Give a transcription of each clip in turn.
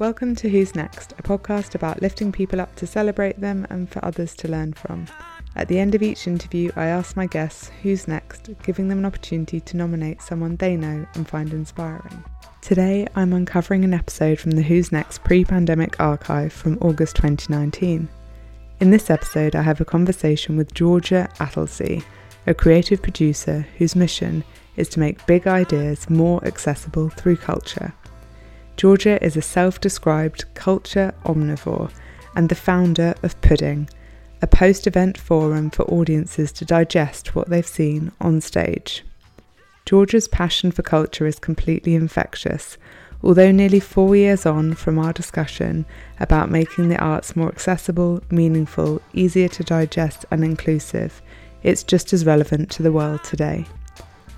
Welcome to Who's Next, a podcast about lifting people up to celebrate them and for others to learn from. At the end of each interview, I ask my guests who's next, giving them an opportunity to nominate someone they know and find inspiring. Today, I'm uncovering an episode from the Who's Next pre pandemic archive from August 2019. In this episode, I have a conversation with Georgia Attlesey, a creative producer whose mission is to make big ideas more accessible through culture. Georgia is a self described culture omnivore and the founder of Pudding, a post event forum for audiences to digest what they've seen on stage. Georgia's passion for culture is completely infectious. Although nearly four years on from our discussion about making the arts more accessible, meaningful, easier to digest, and inclusive, it's just as relevant to the world today.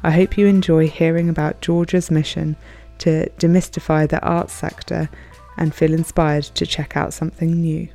I hope you enjoy hearing about Georgia's mission to demystify the arts sector and feel inspired to check out something new.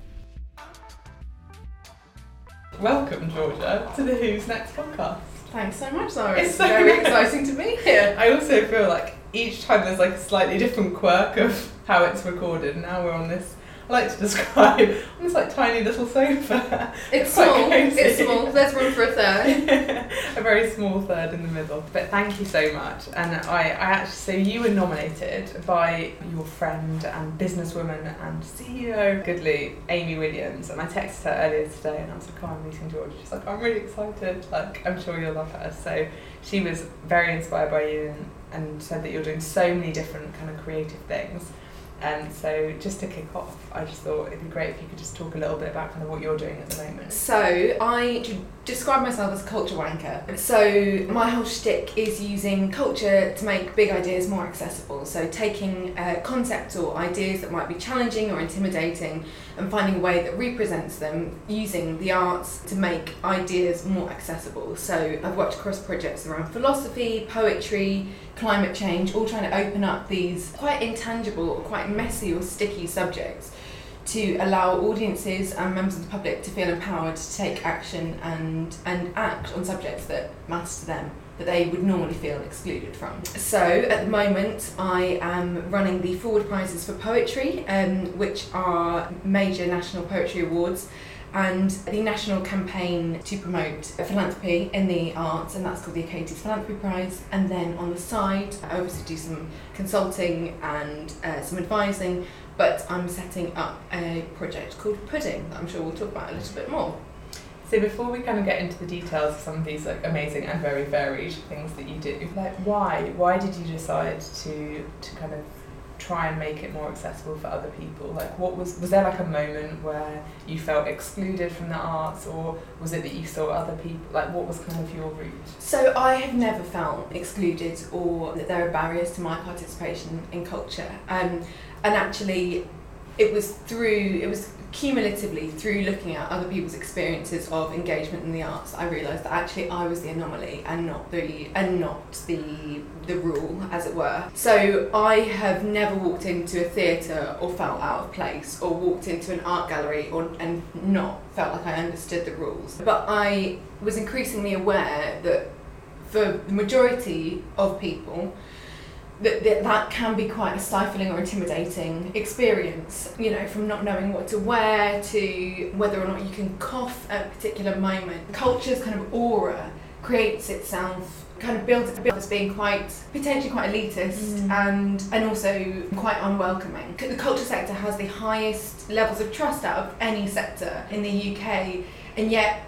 Welcome, Georgia, to the Who's Next podcast. Thanks so much, Zara. It's It's, so very nice. exciting to be here. I also feel like each time there's like a slightly different quirk of how it's recorded. Now we're on this, I like to describe, on this like tiny little sofa. It's quite small. It's small. There's room for a third. a very small third in the middle. But thank you so much. And I, I actually, so you were nominated by your friend and businesswoman and CEO, Good-Loop, Amy Williams. And I texted her earlier today and I was like, oh, I'm meeting George. She's like, I'm really excited. Like, I'm sure you'll love her. So she was very inspired by you and, and said that you're doing so many different kind of creative things. And so just to kick off, I just thought it'd be great if you could just talk a little bit about kind of what you're doing at the moment. So I d- describe myself as a culture wanker. So my whole shtick is using culture to make big ideas more accessible. So taking uh, concepts or ideas that might be challenging or intimidating and finding a way that represents them using the arts to make ideas more accessible. So I've worked across projects around philosophy, poetry, climate change, all trying to open up these quite intangible or quite messy or sticky subjects to allow audiences and members of the public to feel empowered to take action and, and act on subjects that matter to them that they would normally feel excluded from. So at the moment I am running the Forward Prizes for Poetry, um, which are major national poetry awards and the national campaign to promote philanthropy in the arts, and that's called the Achates Philanthropy Prize. And then on the side, I obviously do some consulting and uh, some advising, but I'm setting up a project called Pudding that I'm sure we'll talk about a little bit more. So before we kind of get into the details of some of these like amazing and very varied things that you do, like why why did you decide to to kind of try and make it more accessible for other people? Like what was was there like a moment where you felt excluded from the arts or was it that you saw other people like what was kind of your route? So I have never felt excluded or that there are barriers to my participation in culture. Um, and actually, it was through it was cumulatively through looking at other people's experiences of engagement in the arts I realised that actually I was the anomaly and not the and not the the rule as it were. So I have never walked into a theatre or felt out of place or walked into an art gallery or and not felt like I understood the rules. But I was increasingly aware that for the majority of people that, that that can be quite a stifling or intimidating experience you know from not knowing what to wear to whether or not you can cough at a particular moment culture's kind of aura creates itself kind of builds itself as being quite potentially quite elitist Mm. and and also quite unwelcoming the culture sector has the highest levels of trust out of any sector in the UK and yet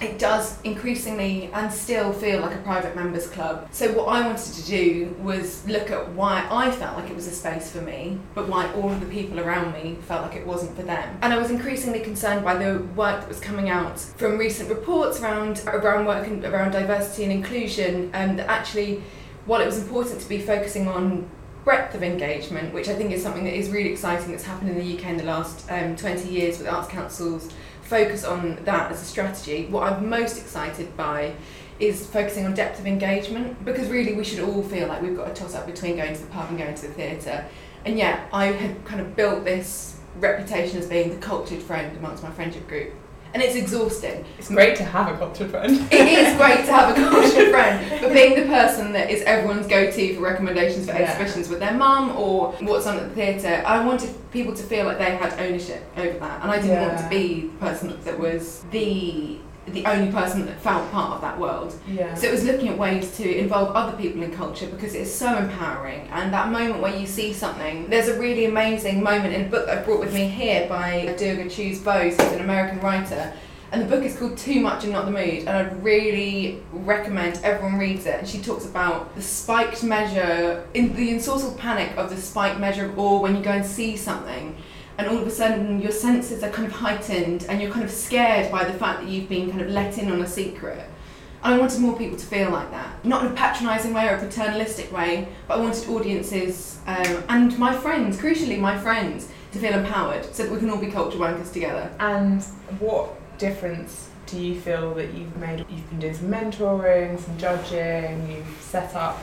it does increasingly and still feel like a private members club. So what I wanted to do was look at why I felt like it was a space for me, but why all of the people around me felt like it wasn't for them. And I was increasingly concerned by the work that was coming out from recent reports around around work and around diversity and inclusion, and that actually, while it was important to be focusing on breadth of engagement, which I think is something that is really exciting that's happened in the UK in the last um, 20 years with arts councils focus on that as a strategy. What I'm most excited by is focusing on depth of engagement because really we should all feel like we've got a toss up between going to the pub and going to the theatre. And yet I had kind of built this reputation as being the cultured friend amongst my friendship group. And it's exhausting. It's great to have a culture friend. it is great to have a culture friend, but being the person that is everyone's go-to for recommendations for Yeah. exhibitions with their mum or what's on at the theatre, I wanted people to feel like they had ownership over that, and I didn't want to be the person that was the the only person that felt part of that world. Yeah. So it was looking at ways to involve other people in culture because it's so empowering. And that moment where you see something, there's a really amazing moment in a book that I brought with me here by Durga Chew-Bose, who's an American writer. And the book is called Too Much and Not the Mood, and I'd really recommend everyone reads it. And she talks about the spiked measure, in the ensorcelled panic of the spiked measure of awe when you go and see something and all of a sudden your senses are kind of heightened and you're kind of scared by the fact that you've been kind of let in on a secret. And I wanted more people to feel like that. Not in a patronising way or a paternalistic way, but I wanted audiences um, and my friends, crucially my friends, to feel empowered so that we can all be culture wankers together. And what difference do you feel that you've made? You've been doing some mentoring, some judging, you've set up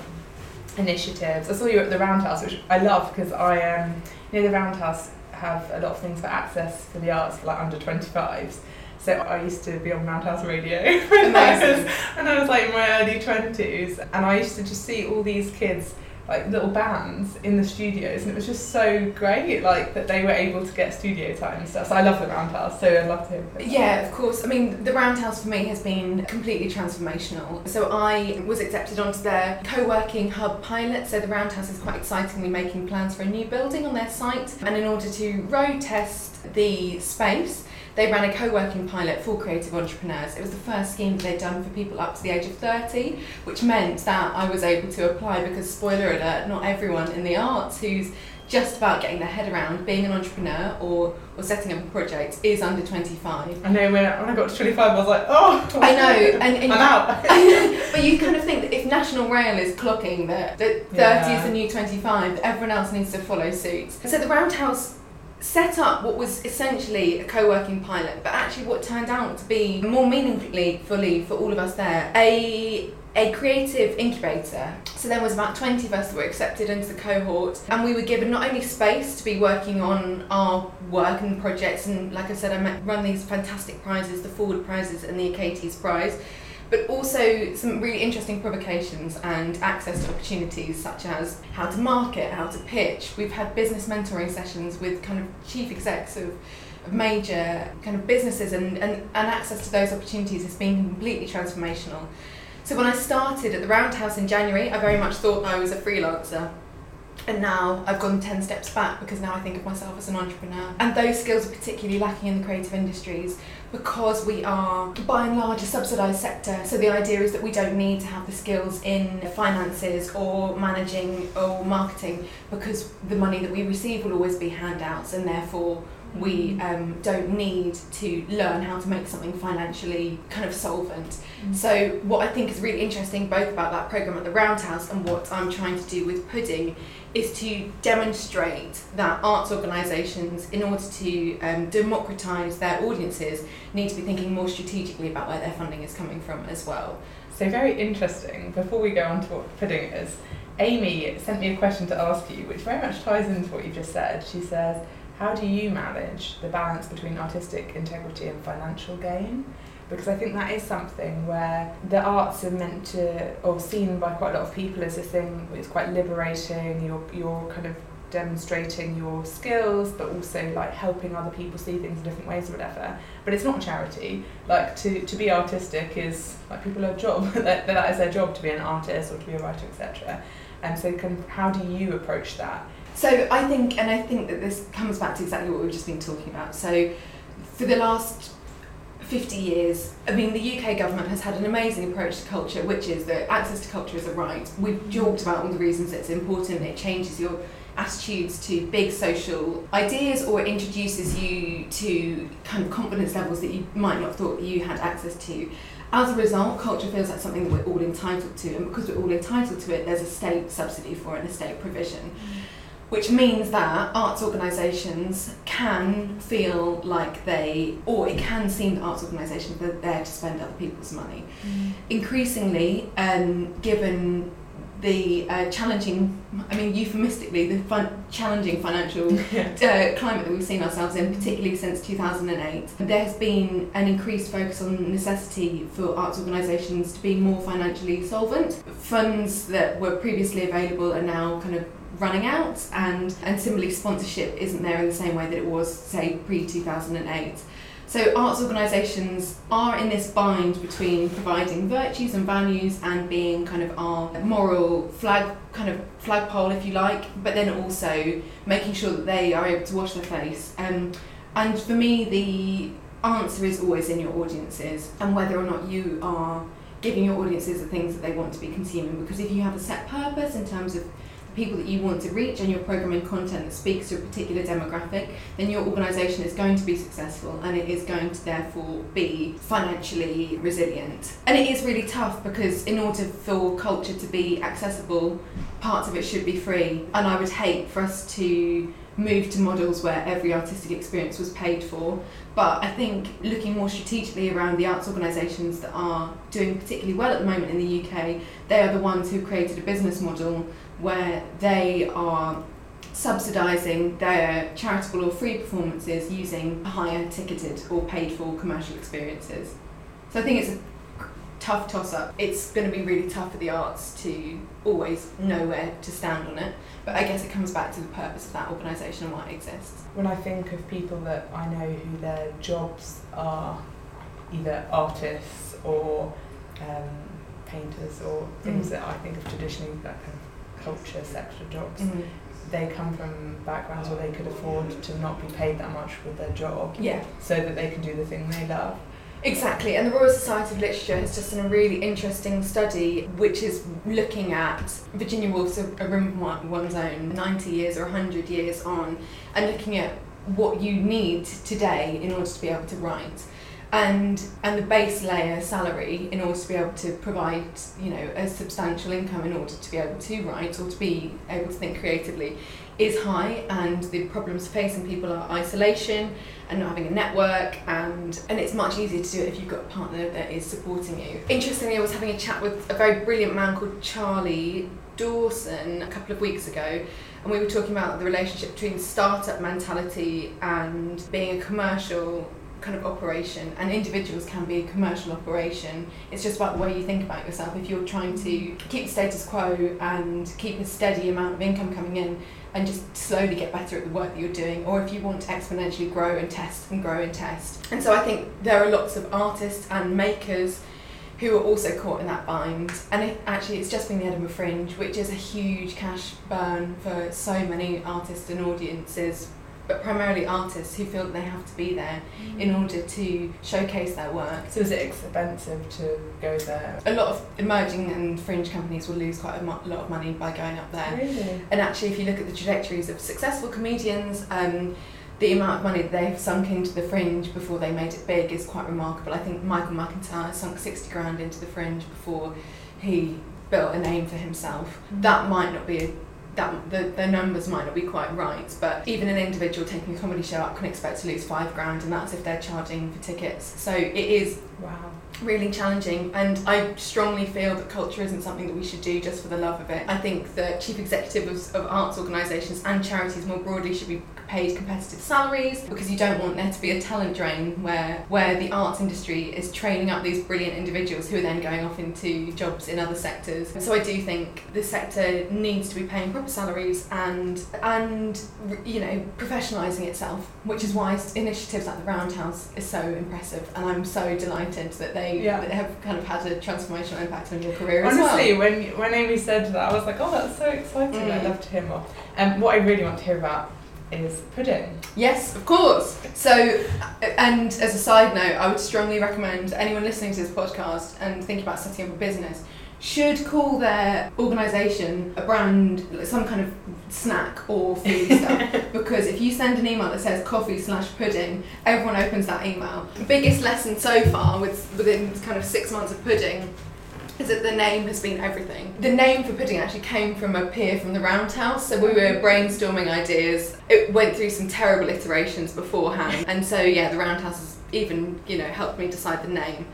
initiatives. I saw you at the Roundhouse, which I love because I um, you know the Roundhouse have a lot of things for access for the arts for like under 25s. So I used to be on Roundhouse Radio when I, was, when I was like in my early 20s, and I used to just see all these kids like little bands in the studios and it was just so great like that they were able to get studio time and stuff so I love the Roundhouse so I'd love to hear. Yeah, of course. I mean, the Roundhouse for me has been completely transformational. So I was accepted onto their co-working hub pilot. So the Roundhouse is quite excitingly making plans for a new building on their site. And in order to road test the space, they ran a co-working pilot for creative entrepreneurs. It was the first scheme that they'd done for people up to the age of 30, which meant that I was able to apply because, spoiler alert, not everyone in the arts who's just about getting their head around being an entrepreneur or, or setting up a project is under 25. I know when I, when I got to 25 I was like oh I know, and, and I'm out but you kind of think that if National Rail is clocking that, that 30 Yeah. is the new 25, everyone else needs to follow suit. So the Roundhouse set up what was essentially a co-working pilot, but actually what turned out to be more meaningfully fully for all of us there, a a creative incubator. So there was about 20 of us that were accepted into the cohort and we were given not only space to be working on our work and projects and like I said I met, run these fantastic prizes, the Forward prizes and the Achates prize, but also some really interesting provocations and access to opportunities such as how to market, how to pitch. We've had business mentoring sessions with kind of chief execs of, major kind of businesses and, and, and access to those opportunities has been completely transformational. So when I started at the Roundhouse in January, I very much thought I was a freelancer. And now I've gone 10 steps back because now I think of myself as an entrepreneur. And those skills are particularly lacking in the creative industries because we are by and large a subsidised sector. So the idea is that we don't need to have the skills in finances or managing or marketing because the money that we receive will always be handouts and therefore we um, don't need to learn how to make something financially kind of solvent. So what I think is really interesting both about that program at the Roundhouse and what I'm trying to do with Pudding is to demonstrate that arts organisations, in order to um, democratise their audiences, need to be thinking more strategically about where their funding is coming from as well. so very interesting before we go on to what pudding is Amy sent me a question to ask you which very much ties into what you just said she says how do you manage the balance between artistic integrity and financial gain because I think that is something where the arts are meant to, or seen by quite a lot of people as a thing it's quite liberating. You're you're kind of demonstrating your skills, but also like helping other people see things in different ways or whatever. But it's not charity. Like to, to be artistic is like people have a job. that, that is their job to be an artist or to be a writer, etc. And so, of, how do you approach that? So I think, and I think that this comes back to exactly what we've just been talking about. So for the last 50 years, I mean, the UK government has had an amazing approach to culture, which is that access to culture is a right. We've talked about all the reasons it's important. It changes your attitudes to big social ideas or it introduces you to kind of confidence levels that you might not have thought you had access to. As a result, culture feels like something that we're all entitled to, and because we're all entitled to it, there's a state subsidy for it and a state provision mm. Which means that arts organisations can feel like they, or it can seem that arts organisations are there to spend other people's money. Increasingly, um, given the uh, challenging, I mean, euphemistically, the fun, challenging financial uh, climate that we've seen ourselves in, particularly since 2008, there has been an increased focus on necessity for arts organisations to be more financially solvent. Funds that were previously available are now kind of running out, and, and similarly, sponsorship isn't there in the same way that it was, say, pre 2008. So arts organisations are in this bind between providing virtues and values and being kind of our moral flag kind of flagpole if you like, but then also making sure that they are able to wash their face. Um, and for me the answer is always in your audiences and whether or not you are giving your audiences the things that they want to be consuming because if you have a set purpose in terms of people that you want to reach and you're programming content that speaks to a particular demographic, then your organisation is going to be successful and it is going to therefore be financially resilient. And it is really tough because in order for culture to be accessible, parts of it should be free. And I would hate for us to move to models where every artistic experience was paid for. But I think looking more strategically around the arts organisations that are doing particularly well at the moment in the UK, they are the ones who created a business model where they are subsidising their charitable or free performances using higher ticketed or paid for commercial experiences. So I think it's a tough toss up. It's going to be really tough for the arts to always know where to stand on it. But I guess it comes back to the purpose of that organisation and why it exists. When I think of people that I know who their jobs are either artists or um, painters or things mm. that I think of traditionally that kind of culture sector jobs, mm-hmm. they come from backgrounds where they could afford to not be paid that much with their job. Yeah. So that they can do the thing they love. Exactly, and the Royal Society of Literature has just done a really interesting study which is looking at Virginia Woolf's A Room of One's Own 90 years or 100 years on and looking at what you need today in order to be able to write and and the base layer salary in order to be able to provide you know a substantial income in order to be able to write or to be able to think creatively is high. And the problems facing people are isolation and not having a network. And and it's much easier to do it if you've got a partner that is supporting you. Interestingly I was having a chat with a very brilliant man called Charlie Dawson a couple of weeks ago. And we were talking about the relationship between startup mentality and being a commercial kind of operation and individuals can be a commercial operation. It's just about the way you think about yourself. If you're trying to keep the status quo and keep a steady amount of income coming in and just slowly get better at the work that you're doing or if you want to exponentially grow and test and grow and test. And so i think there are lots of artists and makers who are also caught in that bind. And it, actually it's just been the edinburgh fringe which is a huge cash burn for so many artists and audiences but primarily artists who feel that they have to be there mm. in order to showcase their work. So is it expensive to go there? A lot of emerging and fringe companies will lose quite a mo- lot of money by going up there. Really? And actually, if you look at the trajectories of successful comedians, um, the amount of money that they've sunk into the fringe before they made it big is quite remarkable. I think Michael McIntyre sunk 60 grand into the fringe before he built a name for himself. Mm. That might not be a that the, the numbers might not be quite right, but even an individual taking a comedy show up can expect to lose five grand, and that's if they're charging for tickets. So it is wow really challenging, and I strongly feel that culture isn't something that we should do just for the love of it. I think the chief executives of, of arts organisations and charities more broadly should be paid competitive salaries because you don't want there to be a talent drain where where the arts industry is training up these brilliant individuals who are then going off into jobs in other sectors. So I do think the sector needs to be paying proper salaries and and you know professionalising itself, which is why initiatives like the Roundhouse is so impressive, and I'm so delighted that they yeah. have kind of had a transformational impact on your career Honestly, as well. Honestly when when Amy said that, I was like, oh, that's so exciting. Mm. I love to hear more. And um, what I really want to hear about is pudding. Yes, of course. So, and as a side note, I would strongly recommend anyone listening to this podcast and thinking about setting up a business should call their organisation a brand, some kind of snack or food stuff. Because if you send an email that says coffee slash pudding, everyone opens that email. The biggest lesson so far with within kind of six months of pudding is that the name has been everything. The name for pudding actually came from a peer from the Roundhouse, so we were brainstorming ideas. It went through some terrible iterations beforehand, and so yeah, the Roundhouse has even you know helped me decide the name.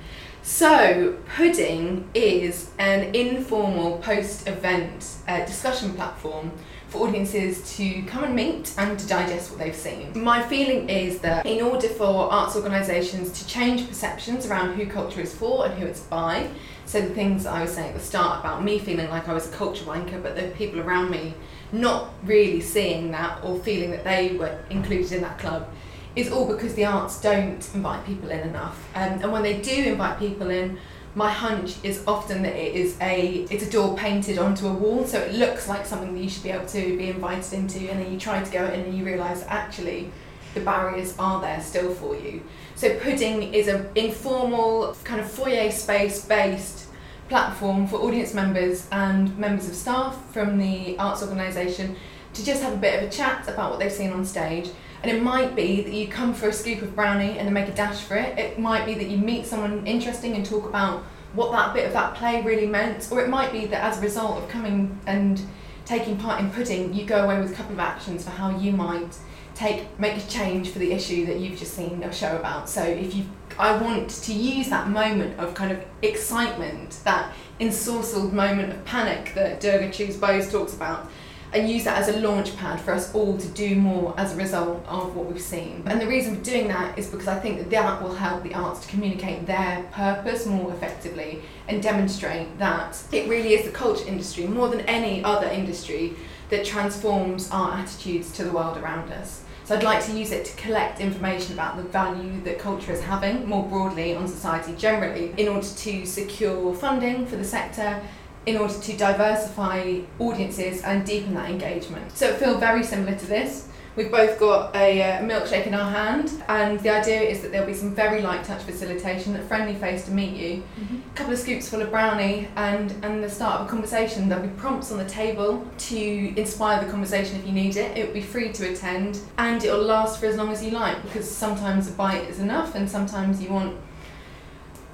So, Pudding is an informal post event uh, discussion platform for audiences to come and meet and to digest what they've seen. My feeling is that in order for arts organisations to change perceptions around who culture is for and who it's by, so the things I was saying at the start about me feeling like I was a culture wanker, but the people around me not really seeing that or feeling that they were included in that club is all because the arts don't invite people in enough. Um, and when they do invite people in, my hunch is often that it is a it's a door painted onto a wall, so it looks like something that you should be able to be invited into, and then you try to go in and you realise actually the barriers are there still for you. So pudding is an informal kind of foyer space based platform for audience members and members of staff from the arts organisation to just have a bit of a chat about what they've seen on stage and it might be that you come for a scoop of brownie and then make a dash for it. It might be that you meet someone interesting and talk about what that bit of that play really meant. Or it might be that as a result of coming and taking part in pudding, you go away with a couple of actions for how you might take make a change for the issue that you've just seen a show about. So if you I want to use that moment of kind of excitement, that ensorcelled moment of panic that Durga Chew-Bose talks about and use that as a launch pad for us all to do more as a result of what we've seen. And the reason for doing that is because I think that that will help the arts to communicate their purpose more effectively and demonstrate that it really is the culture industry more than any other industry that transforms our attitudes to the world around us. So I'd like to use it to collect information about the value that culture is having more broadly on society generally in order to secure funding for the sector in order to diversify audiences and deepen that engagement. So it feels very similar to this. We've both got a uh, milkshake in our hand, and the idea is that there'll be some very light touch facilitation, a friendly face to meet you, mm-hmm. a couple of scoops full of brownie, and, and the start of a conversation. There'll be prompts on the table to inspire the conversation if you need it. It will be free to attend, and it'll last for as long as you like because sometimes a bite is enough, and sometimes you want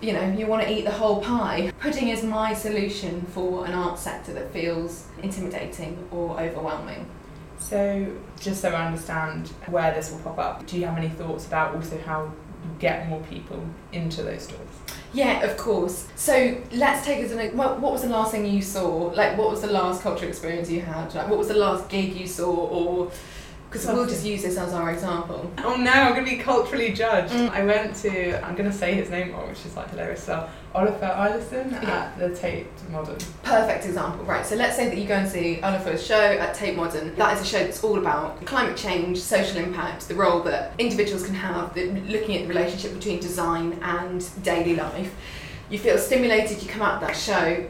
you know, you want to eat the whole pie. Pudding is my solution for an art sector that feels intimidating or overwhelming. So, just so I understand where this will pop up, do you have any thoughts about also how you get more people into those stores? Yeah, of course. So let's take as an what, what was the last thing you saw? Like, what was the last cultural experience you had? Like, what was the last gig you saw, or because we'll just use this as our example. Oh no, I'm going to be culturally judged. Mm. I went to, I'm going to say his name wrong, which is like hilarious. So, Oliver Ellison yeah. at the Tate Modern. Perfect example, right. So, let's say that you go and see Oliver's show at Tate Modern. That is a show that's all about climate change, social impact, the role that individuals can have, the, looking at the relationship between design and daily life. You feel stimulated, you come out of that show,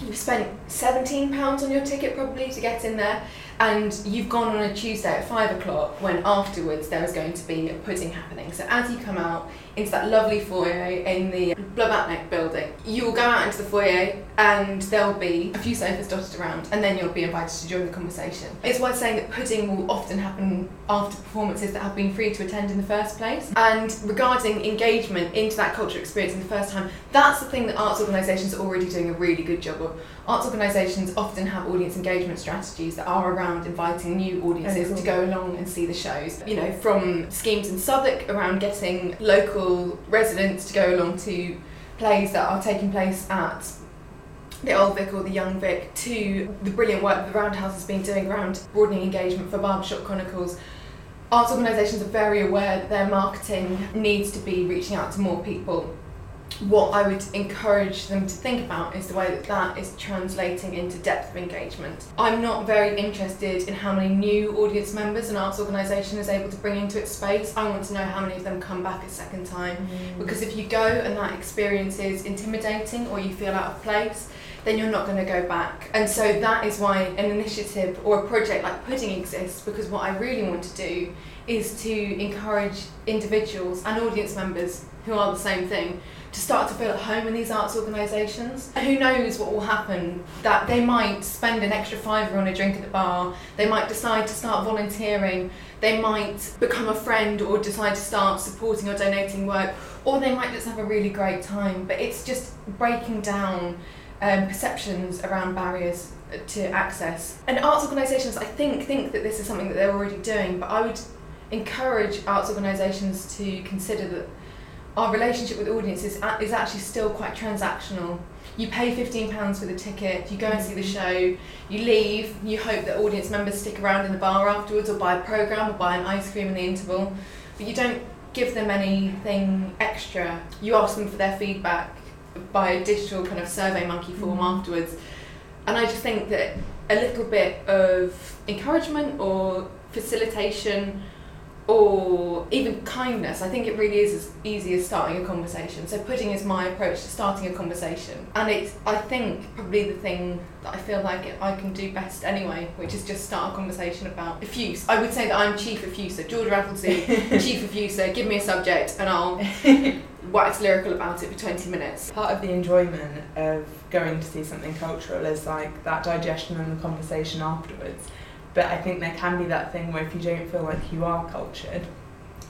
you've spent £17 on your ticket probably to get in there and you've gone on a Tuesday at five o'clock when afterwards there is going to be a pudding happening. So as you come out into that lovely foyer in the Blavatnik building, you will go out into the foyer and there'll be a few sofas dotted around and then you'll be invited to join the conversation. It's worth saying that pudding will often happen after performances that have been free to attend in the first place. And regarding engagement into that cultural experience in the first time, that's the thing that arts organisations are already doing a really good job of. Arts organisations often have audience engagement strategies that are around inviting new audiences oh, cool. to go along and see the shows. You know, from schemes in Southwark around getting local residents to go along to plays that are taking place at the Old Vic or the Young Vic to the brilliant work the Roundhouse has been doing around broadening engagement for Barbershop Chronicles. Arts organisations are very aware that their marketing needs to be reaching out to more people what I would encourage them to think about is the way that that is translating into depth of engagement. I'm not very interested in how many new audience members an arts organisation is able to bring into its space. I want to know how many of them come back a second time. Mm. Because if you go and that experience is intimidating or you feel out of place, then you're not going to go back. And so that is why an initiative or a project like Pudding exists because what I really want to do is to encourage individuals and audience members who are the same thing to start to feel at home in these arts organisations. Who knows what will happen? That they might spend an extra fiver on a drink at the bar, they might decide to start volunteering, they might become a friend or decide to start supporting or donating work, or they might just have a really great time. But it's just breaking down um, perceptions around barriers to access. And arts organisations, I think, think that this is something that they're already doing, but I would encourage arts organisations to consider that our relationship with audiences is actually still quite transactional. You pay £15 for the ticket, you go and see the show, you leave, you hope that audience members stick around in the bar afterwards or buy a programme or buy an ice cream in the interval, but you don't give them anything extra. You ask them for their feedback by a digital kind of survey monkey form mm. afterwards. And I just think that a little bit of encouragement or facilitation or even kindness. I think it really is as easy as starting a conversation. So pudding is my approach to starting a conversation, and it's I think probably the thing that I feel like I can do best anyway, which is just start a conversation about effuse. I would say that I'm chief effuser, Georgia Applesey, chief effuser. Give me a subject and I'll wax lyrical about it for 20 minutes. Part of the enjoyment of going to see something cultural is like that digestion and the conversation afterwards but I think there can be that thing where if you don't feel like you are cultured,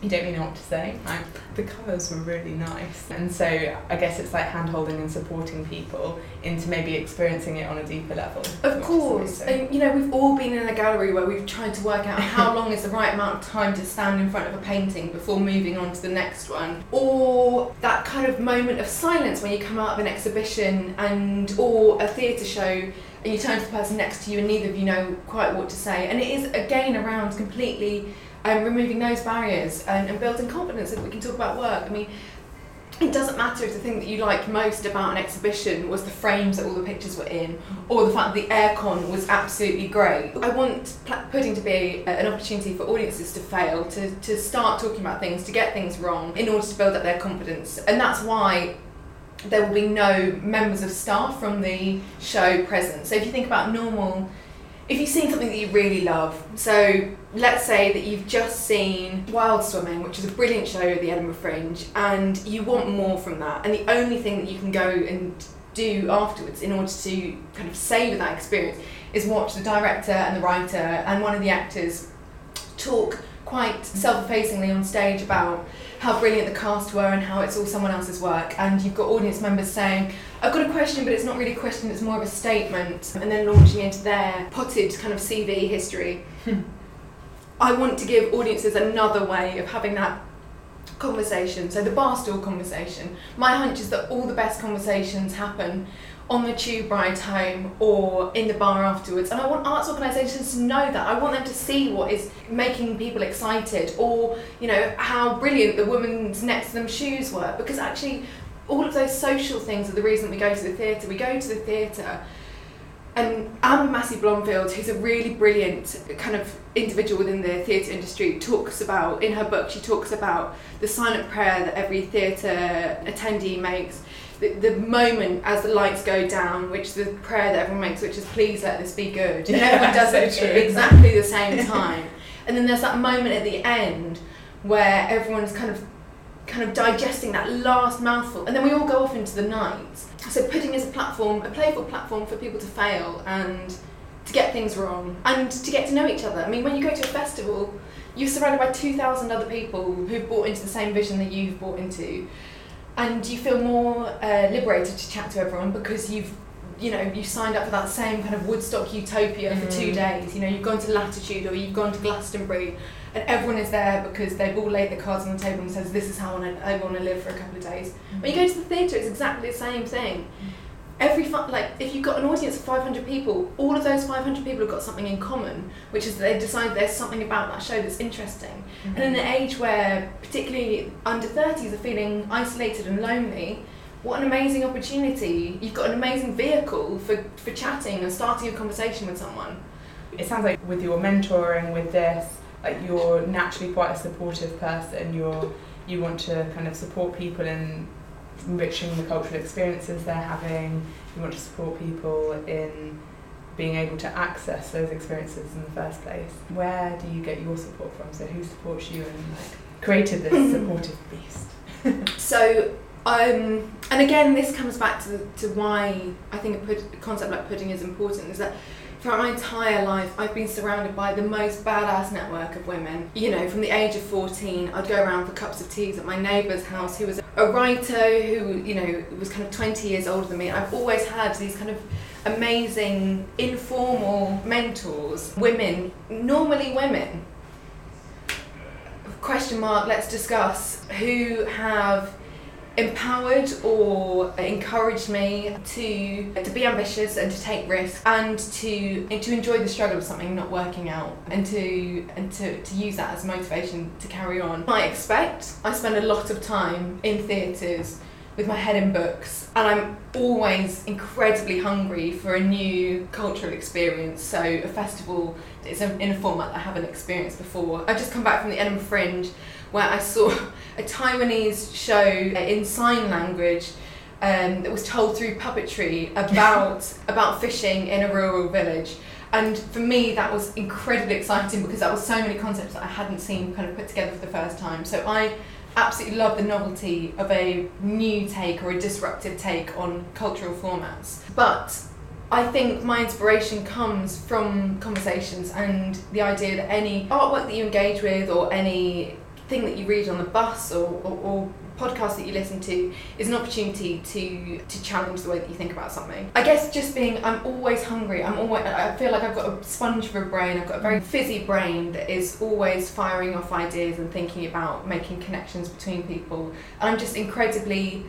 you don't really know what to say. Like the colours were really nice, and so I guess it's like hand holding and supporting people into maybe experiencing it on a deeper level. Of course, and you know we've all been in a gallery where we've tried to work out how long is the right amount of time to stand in front of a painting before moving on to the next one, or that kind of moment of silence when you come out of an exhibition and or a theatre show you turn to the person next to you and neither of you know quite what to say. And it is again around completely um, removing those barriers and, and building confidence that we can talk about work. I mean, it doesn't matter if the thing that you like most about an exhibition was the frames that all the pictures were in, or the fact that the aircon was absolutely great. I want pudding to be an opportunity for audiences to fail, to, to start talking about things, to get things wrong, in order to build up their confidence. And that's why there will be no members of staff from the show present. So if you think about normal, if you've seen something that you really love, so let's say that you've just seen Wild Swimming, which is a brilliant show at the Edinburgh Fringe, and you want more from that, and the only thing that you can go and do afterwards in order to kind of savour that experience is watch the director and the writer and one of the actors talk quite self-effacingly on stage about how brilliant the cast were and how it's all someone else's work. And you've got audience members saying, I've got a question, but it's not really a question, it's more of a statement. And then launching into their potted kind of CV history. I want to give audiences another way of having that conversation. So the barstool conversation. My hunch is that all the best conversations happen on the tube ride home or in the bar afterwards. And I want arts organisations to know that. I want them to see what is making people excited or, you know, how brilliant the woman's next to them shoes were. Because actually, all of those social things are the reason we go to the theatre. We go to the theatre. And Amber Massie-Blomfield, who's a really brilliant kind of individual within the theatre industry, talks about, in her book, she talks about the silent prayer that every theatre attendee makes the, the moment as the lights go down, which is the prayer that everyone makes, which is please let this be good. And everyone does it at exactly the same time. and then there's that moment at the end where everyone's kind of kind of digesting that last mouthful and then we all go off into the night. So pudding is a platform, a playful platform for people to fail and to get things wrong and to get to know each other. I mean when you go to a festival, you're surrounded by 2,000 other people who've bought into the same vision that you've bought into and you feel more uh, liberated to chat to everyone because you've you know you signed up for that same kind of Woodstock utopia mm. for two mm. days. You know you've gone to Latitude or you've gone to Glastonbury, and everyone is there because they've all laid the cards on the table and says this is how I want to live for a couple of days. Mm. When you go to the theatre, it's exactly the same thing. Every like if you've got an audience of 500 people all of those 500 people have got something in common which is that they decide there's something about that show that's interesting. Mm-hmm. and in an age where particularly under 30s are feeling isolated and lonely what an amazing opportunity. You've got an amazing vehicle for, for chatting and starting a conversation with someone. It sounds like with your mentoring with this like you're naturally quite a supportive person. You're you want to kind of support people in enriching the cultural experiences they're having. We want to support people in being able to access those experiences in the first place. Where do you get your support from? So who supports you and like created this supportive beast? so um, and again, this comes back to, to why I think a, pud- a concept like pudding is important. Is that throughout my entire life, I've been surrounded by the most badass network of women. You know, from the age of 14, I'd go around for cups of teas at my neighbour's house who was a writer who, you know, was kind of 20 years older than me. I've always had these kind of amazing, informal mentors, women, normally women. Question mark, let's discuss, who have empowered or encouraged me to to be ambitious and to take risks and to and to enjoy the struggle of something not working out and to and to, to use that as motivation to carry on. I expect I spend a lot of time in theatres with my head in books and I'm always incredibly hungry for a new cultural experience so a festival is in a format I haven't experienced before. I've just come back from the Edinburgh Fringe where I saw a Taiwanese show in sign language um, that was told through puppetry about about fishing in a rural village. And for me, that was incredibly exciting because that was so many concepts that I hadn't seen kind of put together for the first time. So I absolutely love the novelty of a new take or a disruptive take on cultural formats. But I think my inspiration comes from conversations and the idea that any artwork that you engage with or any thing that you read on the bus or, or, or podcast that you listen to is an opportunity to to challenge the way that you think about something. I guess just being I'm always hungry. I'm always I feel like I've got a sponge of a brain. I've got a very fizzy brain that is always firing off ideas and thinking about making connections between people. And I'm just incredibly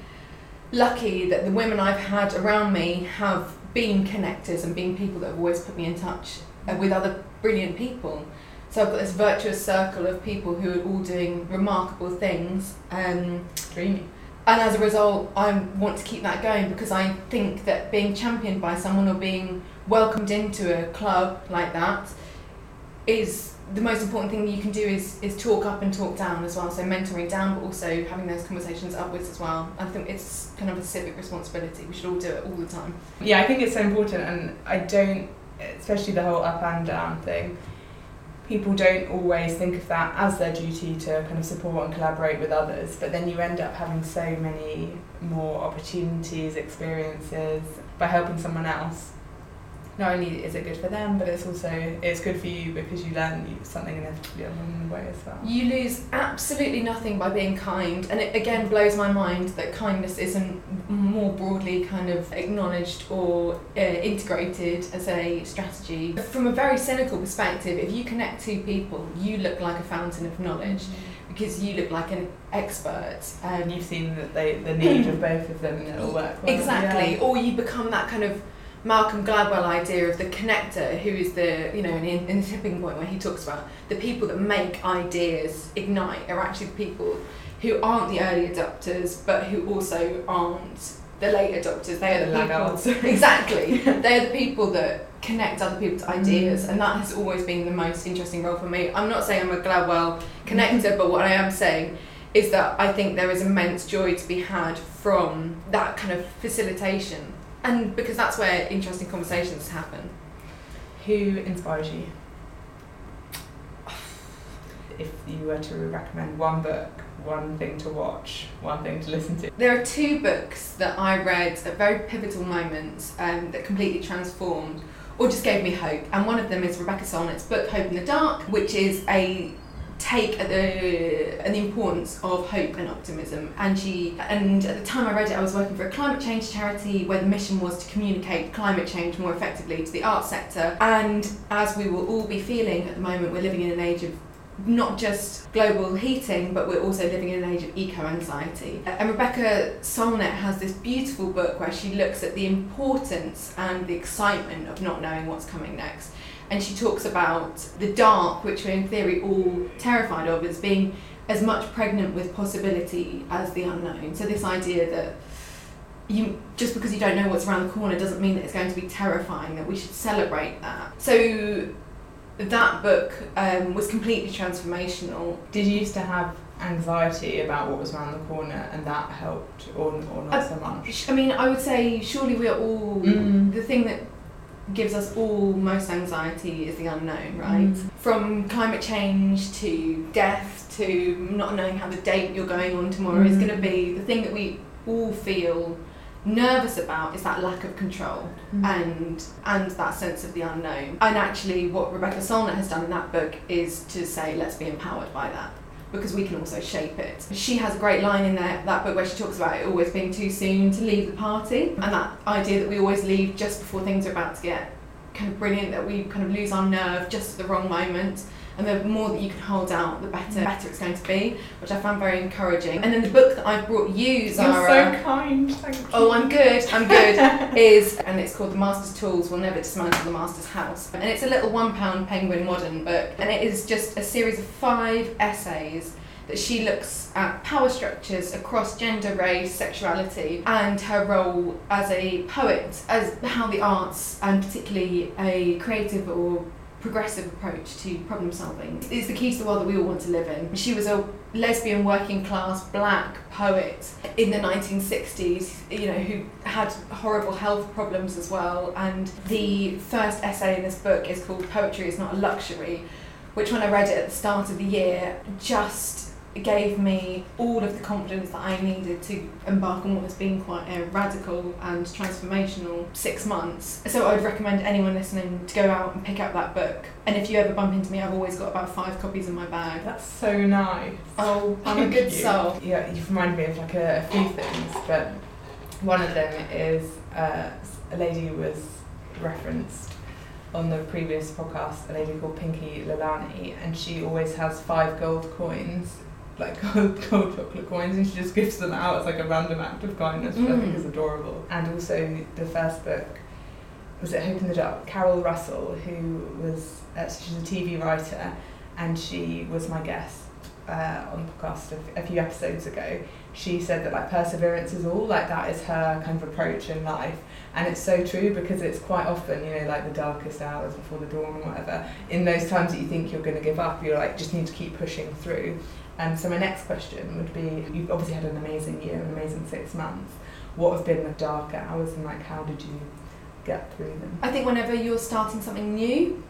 lucky that the women I've had around me have been connectors and been people that have always put me in touch with other brilliant people. So I've got this virtuous circle of people who are all doing remarkable things. Um, Dreamy. And as a result, I want to keep that going because I think that being championed by someone or being welcomed into a club like that is the most important thing you can do is is talk up and talk down as well. So mentoring down, but also having those conversations upwards as well. I think it's kind of a civic responsibility. We should all do it all the time. Yeah, I think it's so important, and I don't, especially the whole up and down thing people don't always think of that as their duty to kind of support and collaborate with others, but then you end up having so many more opportunities, experiences by helping someone else not only is it good for them, but it's also it's good for you because you learn something inevitably along the way as well. You lose absolutely nothing by being kind, and it again blows my mind that kindness isn't more broadly kind of acknowledged or uh, integrated as a strategy. From a very cynical perspective, if you connect two people, you look like a fountain of knowledge. Mm-hmm. Because you look like an expert, um, you've seen that they the need of both of them, and it'll work. Well. Exactly, yeah. or you become that kind of Malcolm Gladwell idea of the connector, who is the, you know, in, in the tipping point where he talks about the people that make ideas ignite are actually the people who aren't the early adopters, but who also aren't the late adopters. They are the, people. exactly. They're the people that connect other people's ideas, mm. and that has always been the most interesting role for me. I'm not saying I'm a Gladwell connector, but what I am saying is that I think there is immense joy to be had from that kind of facilitation and because that's where interesting conversations happen. Who inspires you? If you were to recommend one book, one thing to watch, one thing to listen to. There are two books that I read at very pivotal moments um, that completely transformed or just gave me hope. And one of them is Rebecca Solnit's book, Hope in the Dark, which is a take the the importance of hope and optimism. And she and at the time I read it I was working for a climate change charity where the mission was to communicate climate change more effectively to the arts sector. And as we will all be feeling at the moment we're living in an age of not just global heating, but we're also living in an age of eco anxiety. And Rebecca Solnit has this beautiful book where she looks at the importance and the excitement of not knowing what's coming next and she talks about the dark, which we're in theory all terrified of, as being as much pregnant with possibility as the unknown. So this idea that you just because you don't know what's around the corner doesn't mean that it's going to be terrifying. That we should celebrate that. So that book um, was completely transformational. Did you used to have anxiety about what was around the corner and that helped or, or not uh, so much? I mean, I would say surely we're all mm. the thing that gives us all most anxiety is the unknown, right? Mm. From climate change to death to not knowing how the date you're going on tomorrow mm. is going to be the thing that we all feel nervous about is that lack of control mm. and and that sense of the unknown. And actually what Rebecca Solnit has done in that book is to say let's be empowered by that because we can also shape it. She has a great line in there, that book where she talks about it always being too soon to leave the party and that idea that we always leave just before things are about to get kind of brilliant that we kind of lose our nerve just at the wrong moment and the more that you can hold out, the better mm. better it's going to be, which I found very encouraging. And then the book that I've brought you, Zara. You're so kind. Thank you. Oh, I'm good. I'm good. is and it's called The Master's Tools Will Never Dismantle the Master's House, and it's a little one pound Penguin modern book, and it is just a series of five essays that she looks at power structures across gender, race, sexuality, and her role as a poet, as how the arts, and particularly a creative or progressive approach to problem solving is the key to the world that we all want to live in. She was a lesbian working class black poet in the 1960s, you know, who had horrible health problems as well. And the first essay in this book is called Poetry is Not a Luxury, which when I read it at the start of the year just gave me all of the confidence that I needed to embark on what has been quite a radical and transformational six months. So I would recommend anyone listening to go out and pick up that book. And if you ever bump into me, I've always got about five copies in my bag. That's so nice. Oh, I'm a good you. soul. Yeah, you've reminded me of like a, a few things, but one of them is uh, a lady who was referenced on the previous podcast, a lady called Pinky Lilani, and she always has five gold coins like gold, gold chocolate coins and she just gives them out as like a random act of kindness, which I think Mm. is adorable. And also the first book was it Hope in the Dark? Carol Russell, who was uh, she's a TV writer, and she was my guest uh, on the podcast a, a few episodes ago. She said that like perseverance is all like that is her kind of approach in life, and it's so true because it's quite often you know like the darkest hours before the dawn or whatever. In those times that you think you're going to give up, you're like just need to keep pushing through. And so my next question would be: You've obviously had an amazing year, an amazing six months. What have been the darker hours, and like how did you get through them? I think whenever you're starting something new,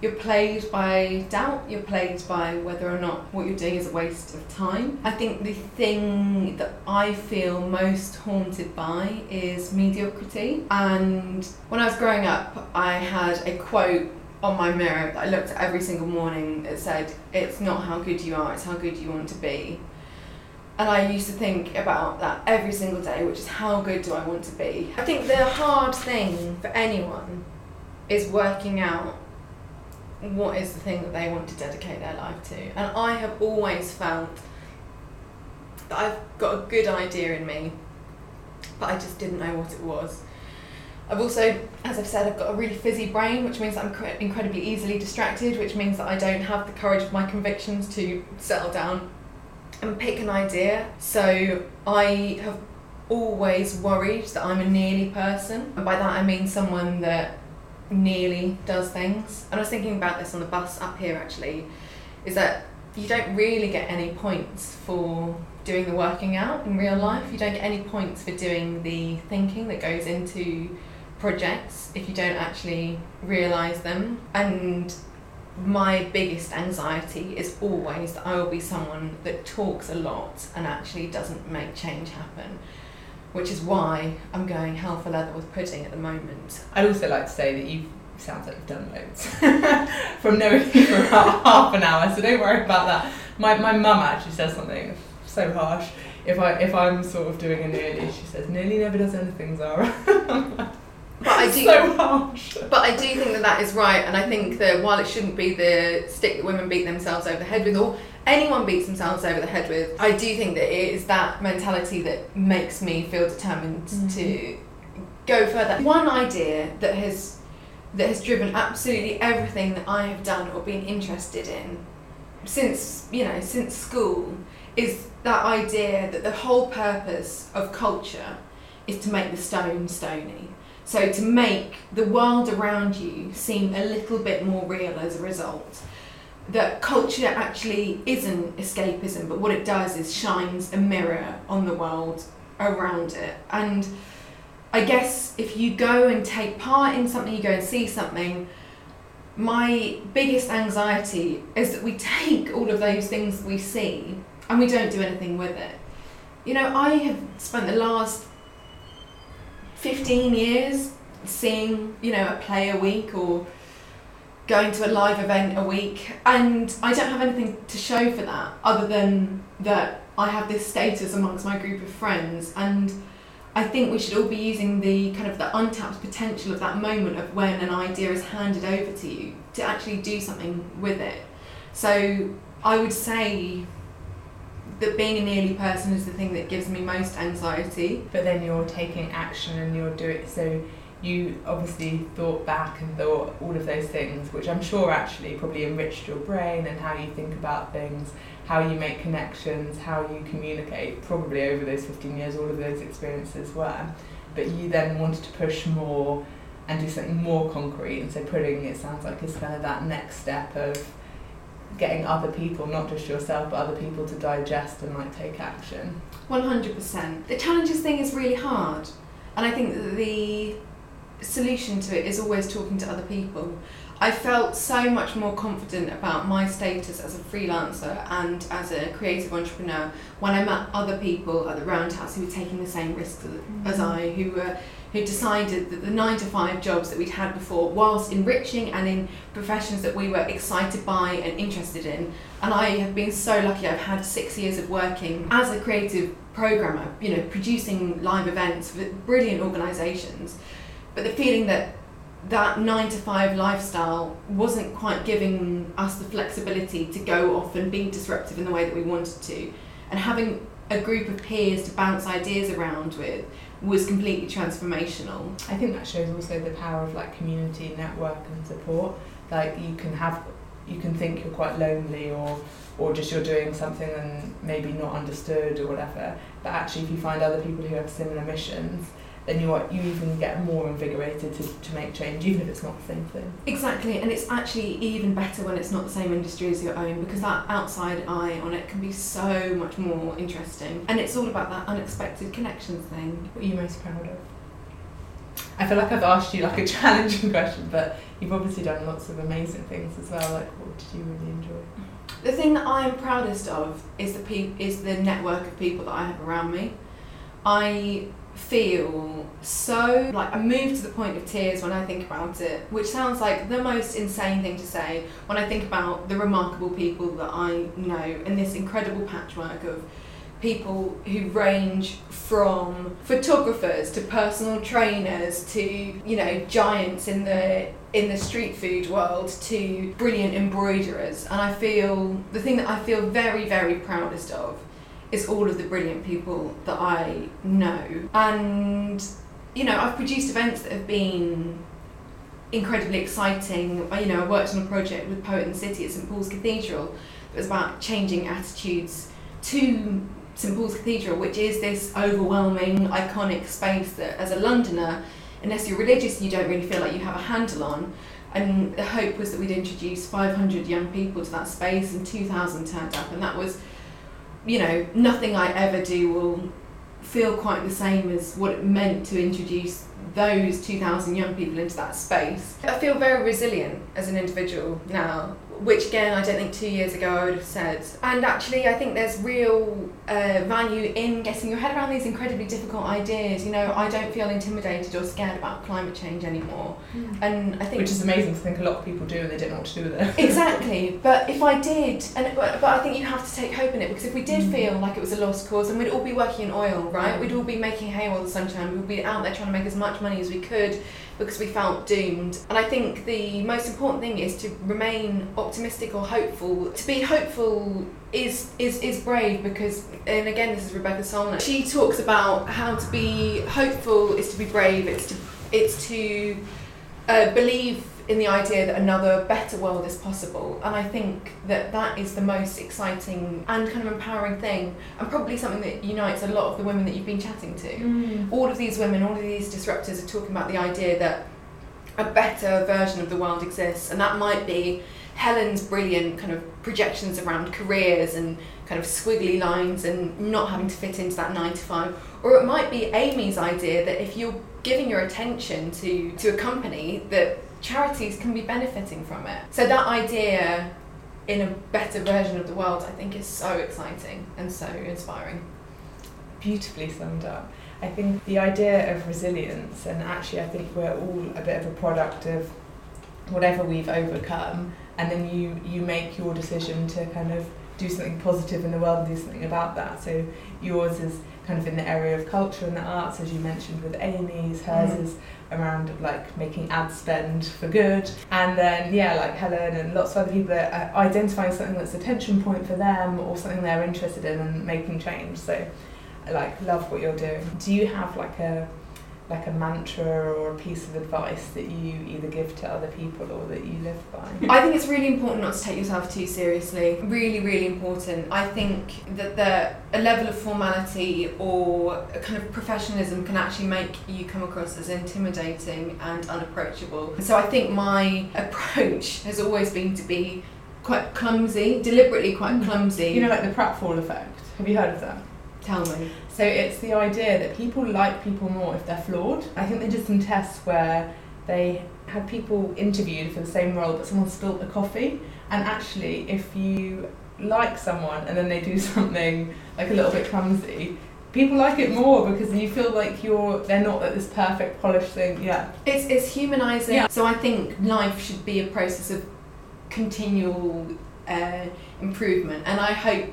you're plagued by doubt, you're plagued by whether or not what you're doing is a waste of time. I think the thing that I feel most haunted by is mediocrity. And when I was growing up, I had a quote on my mirror that I looked at every single morning that said, It's not how good you are, it's how good you want to be. And I used to think about that every single day, which is how good do I want to be? I think the hard thing for anyone is working out what is the thing that they want to dedicate their life to. And I have always felt that I've got a good idea in me, but I just didn't know what it was. I've also, as I've said, I've got a really fizzy brain, which means that I'm cre- incredibly easily distracted, which means that I don't have the courage of my convictions to settle down and pick an idea. So I have always worried that I'm a nearly person. And by that I mean someone that nearly does things. And I was thinking about this on the bus up here actually, is that you don't really get any points for doing the working out in real life. You don't get any points for doing the thinking that goes into projects if you don't actually realise them. And my biggest anxiety is always that I will be someone that talks a lot and actually doesn't make change happen. Which is why I'm going hell for leather with pudding at the moment. I'd also like to say that you sounds like you've done loads from knowing you for about half an hour, so don't worry about that. My my mum actually says something so harsh. If I if I'm sort of doing a nearly, she says nearly never does anything, Zara. But I do, so harsh. but I do think that that is right, and I think that while it shouldn't be the stick that women beat themselves over the head with, or anyone beats themselves over the head with, I do think that it is that mentality that makes me feel determined mm-hmm. to go further. One idea that has that has driven absolutely everything that I have done or been interested in since you know since school is that idea that the whole purpose of culture is to make the stone stony. So to make the world around you seem a little bit more real as a result. That culture actually isn't escapism, but what it does is shines a mirror on the world around it. And I guess if you go and take part in something, you go and see something, my biggest anxiety is that we take all of those things we see and we don't do anything with it. You know, I have spent the last 15 years seeing, you know, a play a week or going to a live event a week, and I don't have anything to show for that other than that I have this status amongst my group of friends, and I think we should all be using the kind of the untapped potential of that moment of when an idea is handed over to you to actually do something with it. So I would say that being a nearly person is the thing that gives me most anxiety. But then you're taking action and you're doing so you obviously thought back and thought all of those things, which I'm sure actually probably enriched your brain and how you think about things, how you make connections, how you communicate. Probably over those 15 years, all of those experiences were. But you then wanted to push more and do something more concrete. And so pudding it sounds like is kind of that next step of getting other people, not just yourself, but other people to digest and like take action. 100%. The challenges thing is really hard. And I think that the solution to it is always talking to other people. I felt so much more confident about my status as a freelancer and as a creative entrepreneur when I met other people at the Roundhouse who were taking the same risks as mm-hmm. I, who were who decided that the nine to five jobs that we'd had before, whilst enriching and in professions that we were excited by and interested in, and I have been so lucky. I've had six years of working as a creative programmer, you know, producing live events for brilliant organisations but the feeling that that nine to five lifestyle wasn't quite giving us the flexibility to go off and be disruptive in the way that we wanted to. And having a group of peers to bounce ideas around with was completely transformational. I think that shows also the power of like community network and support. Like you can have you can think you're quite lonely or or just you're doing something and maybe not understood or whatever. But actually if you find other people who have similar missions then you you even get more invigorated to, to make change, even if it's not the same thing. Exactly, and it's actually even better when it's not the same industry as your own because that outside eye on it can be so much more interesting. And it's all about that unexpected connections thing. What are you most proud of? I feel like I've asked you like a challenging question, but you've obviously done lots of amazing things as well. Like, what did you really enjoy? The thing that I am proudest of is the pe- is the network of people that I have around me. I feel so like I move to the point of tears when I think about it, which sounds like the most insane thing to say when I think about the remarkable people that I know and this incredible patchwork of people who range from photographers to personal trainers to you know giants in the in the street food world to brilliant embroiderers. And I feel the thing that I feel very very proudest of is all of the brilliant people that I know. And, you know, I've produced events that have been incredibly exciting. You know, I worked on a project with Poet and City at St Paul's Cathedral that was about changing attitudes to St Paul's Cathedral, which is this overwhelming, iconic space that, as a Londoner, unless you're religious, you don't really feel like you have a handle on. And the hope was that we'd introduce 500 young people to that space, and 2,000 turned up, and that was you know, nothing I ever do will feel quite the same as what it meant to introduce those 2,000 young people into that space. I feel very resilient as an individual now which again I don't think two years ago I would have said. And actually, I think there's real uh, value in getting your head around these incredibly difficult ideas. You know, I don't feel intimidated or scared about climate change anymore. Mm. And I think which is amazing to think a lot of people do and they don't know what to do with it. exactly, but if I did, and but, but I think you have to take hope in it because if we did mm. feel like it was a lost cause, and we'd all be working in oil, right? Mm. We'd all be making hay while the sun shines. We'd be out there trying to make as much money as we could because we felt doomed. And I think the most important thing is to remain optimistic or hopeful. To be hopeful is is is brave because and again this is Rebecca Solnit. She talks about how to be hopeful is to be brave. It's to it's to uh, believe in the idea that another better world is possible. And I think that that is the most exciting and kind of empowering thing, and probably something that unites a lot of the women that you've been chatting to. Mm. All of these women, all of these disruptors are talking about the idea that a better version of the world exists, and that might be Helen's brilliant kind of projections around careers and kind of squiggly lines and not having to fit into that nine to five. Or it might be Amy's idea that if you're giving your attention to, to a company that charities can be benefiting from it. So that idea in a better version of the world, I think, is so exciting and so inspiring. Beautifully summed up. I think the idea of resilience, and actually, I think we're all a bit of a product of whatever we've overcome, and then you you make your decision to kind of do something positive in the world and do something about that. So yours is kind of in the area of culture and the arts, as you mentioned with Amy's, hers Mm. is around like making ad spend for good. And then, yeah, like Helen and lots of other people are identifying something that's a tension point for them or something they're interested in and making change. So, like, love what you're doing. Do you have like a like a mantra or a piece of advice that you either give to other people or that you live by? I think it's really important not to take yourself too seriously. Really, really important. I think that the a level of formality or a kind of professionalism can actually make you come across as intimidating and unapproachable. So I think my approach has always been to be quite clumsy, deliberately quite clumsy. You know, like the pratfall effect. Have you heard of that? tell me. So it's the idea that people like people more if they're flawed. I think they did some tests where they had people interviewed for the same role, but someone spilt the coffee. And actually, if you like someone and then they do something like a little bit clumsy, people like it more because you feel like you're they're not at this perfect polished thing. Yeah. It's it's humanising. Yeah. So I think life should be a process of continual uh, improvement, and I hope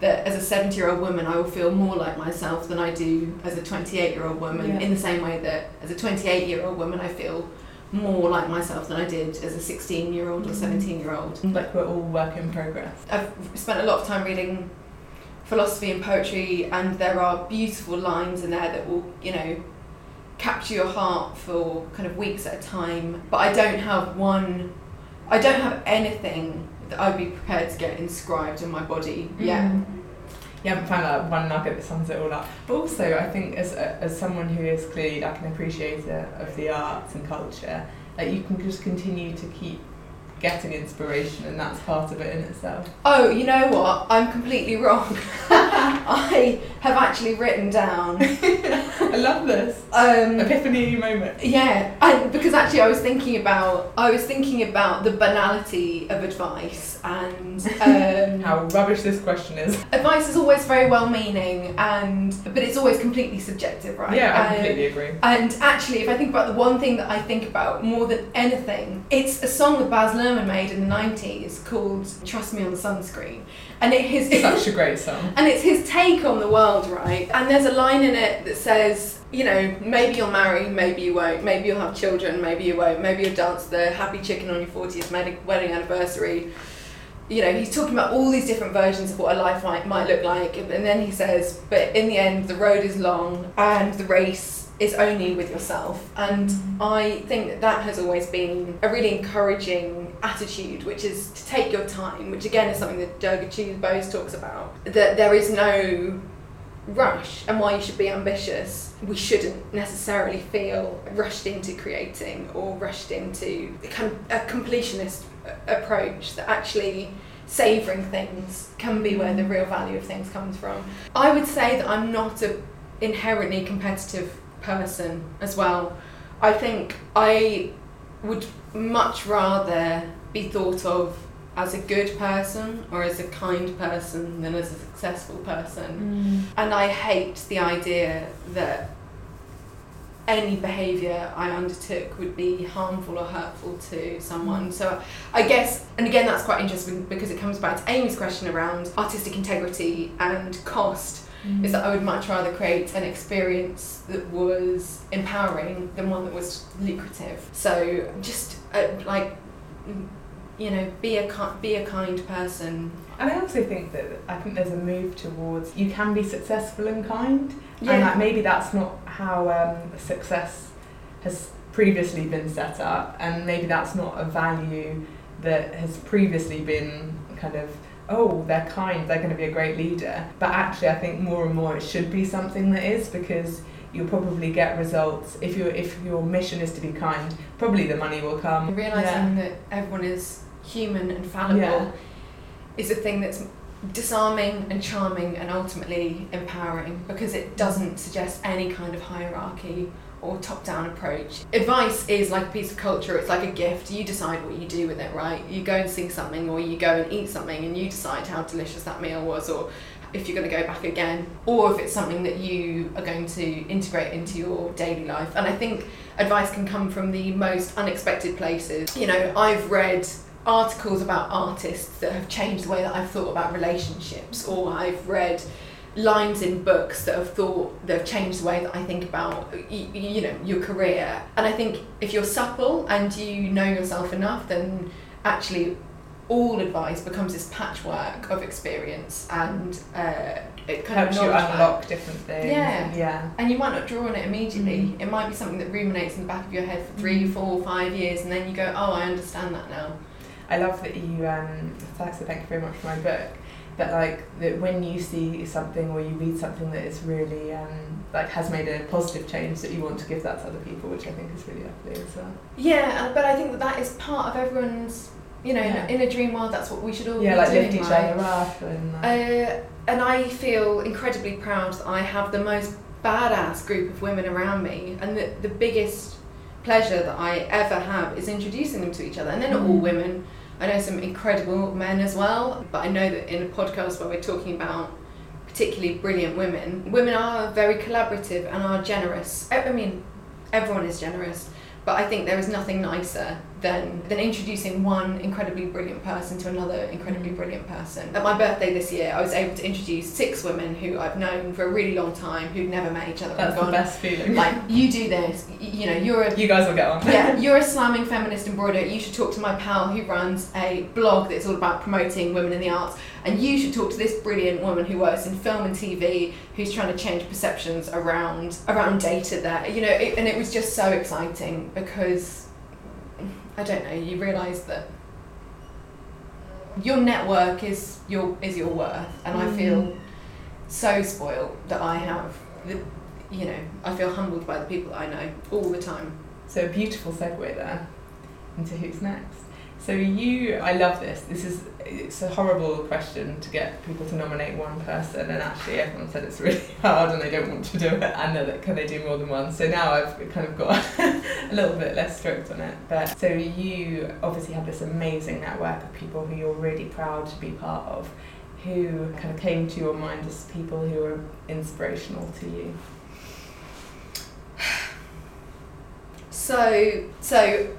that as a 70 year old woman I will feel more like myself than I do as a 28 year old woman. Yeah. In the same way that as a 28 year old woman I feel more like myself than I did as a 16 year old or Mhm. 17 year old. Like we're all work in progress. I've spent a lot of time reading philosophy and poetry, and there are beautiful lines in there that will, you know, capture your heart for kind of weeks at a time. But I don't have one, I don't have anything that I'd be prepared to get inscribed in my body yet. Mm. You haven't found that one nugget that sums it all up. But also, I think as, as someone who is clearly like an appreciator of the arts and culture, that you can just continue to keep getting inspiration, and that's part of it in itself. Oh, you know what? I'm completely wrong. I have actually written down. I love this Um, epiphany moment. Yeah, and because actually I was thinking about I was thinking about the banality of advice and um, How rubbish this question is. advice is always very well meaning and but it's always completely subjective, right? Yeah, I Um, completely agree. and actually, if I think about the one thing that I think about more than anything, it's a song that Baz Luhrmann made in the 90s called Trust Me on the Sunscreen. And it is Such a great song. and it's his take on the world, right? And there's a line in it that says, you know, maybe you'll marry, maybe you won't, maybe you'll have children, maybe you won't, maybe you'll dance the happy chicken on your 40th wedding anniversary. You know, he's talking about all these different versions of what a life might, might look like. And then he says, but in the end, the road is long and the race is only with yourself. And I think that that has always been a really encouraging attitude, which is to take your time, which again is something that Durga Bose talks about. That there is no rush and why you should be ambitious. We shouldn't necessarily feel rushed into creating or rushed into a completionist approach that actually savouring things can be where the real value of things comes from. I would say that I'm not a inherently competitive person as well. I think I would much rather be thought of as a good person or as a kind person than as a successful person. And I hate the idea that any behaviour I undertook would be harmful or hurtful to someone. So I guess, and again, that's quite interesting because it comes back to Amy's question around artistic integrity and cost. Is that I would much rather create an experience that was empowering than one that was lucrative. So just uh, like, mm, you know, be a be a kind person. And I also think that I think there's a move towards you can be successful and kind, and Yeah. like maybe that's not how um, success has previously been set up, and maybe that's not a value that has previously been kind of oh they're kind they're going to be a great leader. But actually i think more and more it should be something that is because you'll probably get results. If your if your mission is to be kind probably the money will come. Realizing that everyone is human and fallible Yeah. is a thing that's disarming and charming and ultimately empowering because it doesn't suggest any kind of hierarchy or top down approach. Advice is like a piece of culture, it's like a gift. You decide what you do with it, right? You go and see something or you go and eat something and you decide how delicious that meal was or if you're going to go back again or if it's something that you are going to integrate into your daily life. And I think advice can come from the most unexpected places. You know, I've read articles about artists that have changed the way that I've thought about relationships, or I've read lines in books that have thought that have changed the way that I think about you, you know your career. And I think if you're supple and you know yourself enough, then actually all advice becomes this patchwork of experience and uh, it kind helps of you unlock different things. Yeah. and- yeah. And you might not draw on it immediately. Mm. It might be something that ruminates in the back of your head for three, Mm. four, five years, and then you go, "Oh, I understand that now." I love that you um thanks thank you very much for my book. That like that when you see something or you read something that is really um like has made a positive change that you want to give that to other people, which I think is really lovely as well. Yeah, uh, but I think that that is part of everyone's. You know, Yeah. in, a, dream world, that's what we should all Yeah, be like doing. lift each other up and Uh, and I feel incredibly proud that I have the most badass group of women around me, and the, the biggest pleasure that I ever have is introducing them to each other. And they're not all Mm. women. I know some incredible men as well, but I know that in a podcast where we're talking about particularly brilliant women, women are very collaborative and are generous. I mean, everyone is generous, but I think there is nothing nicer than than introducing one incredibly brilliant person to another incredibly brilliant person. At my birthday this year, I was able to introduce six women who I've known for a really long time who'd never met each other. that's and the best feeling. Like you do this, you know, you're a you guys will get on. yeah, you're a slamming feminist embroiderer. You should talk to my pal who runs a blog that's all about promoting women in the arts. And you should talk to this brilliant woman who works in film and TV, who's trying to change perceptions around around data. There, you know, it, and it was just so exciting because I don't know. You realise that your network is your is your worth, and I feel mm. so spoiled that I have the. You know, I feel humbled by the people that I know all the time. So a beautiful segue there into who's next. So you, I love this. This is it's a horrible question to get people to nominate one person, and actually everyone said it's really hard and they don't want to do it, and like, can they do more than one? So now I've kind of got a little bit less strict on it. But so you obviously have this amazing network of people who you're really proud to be part of. Who kind of came to your mind as people who are inspirational to you? So, so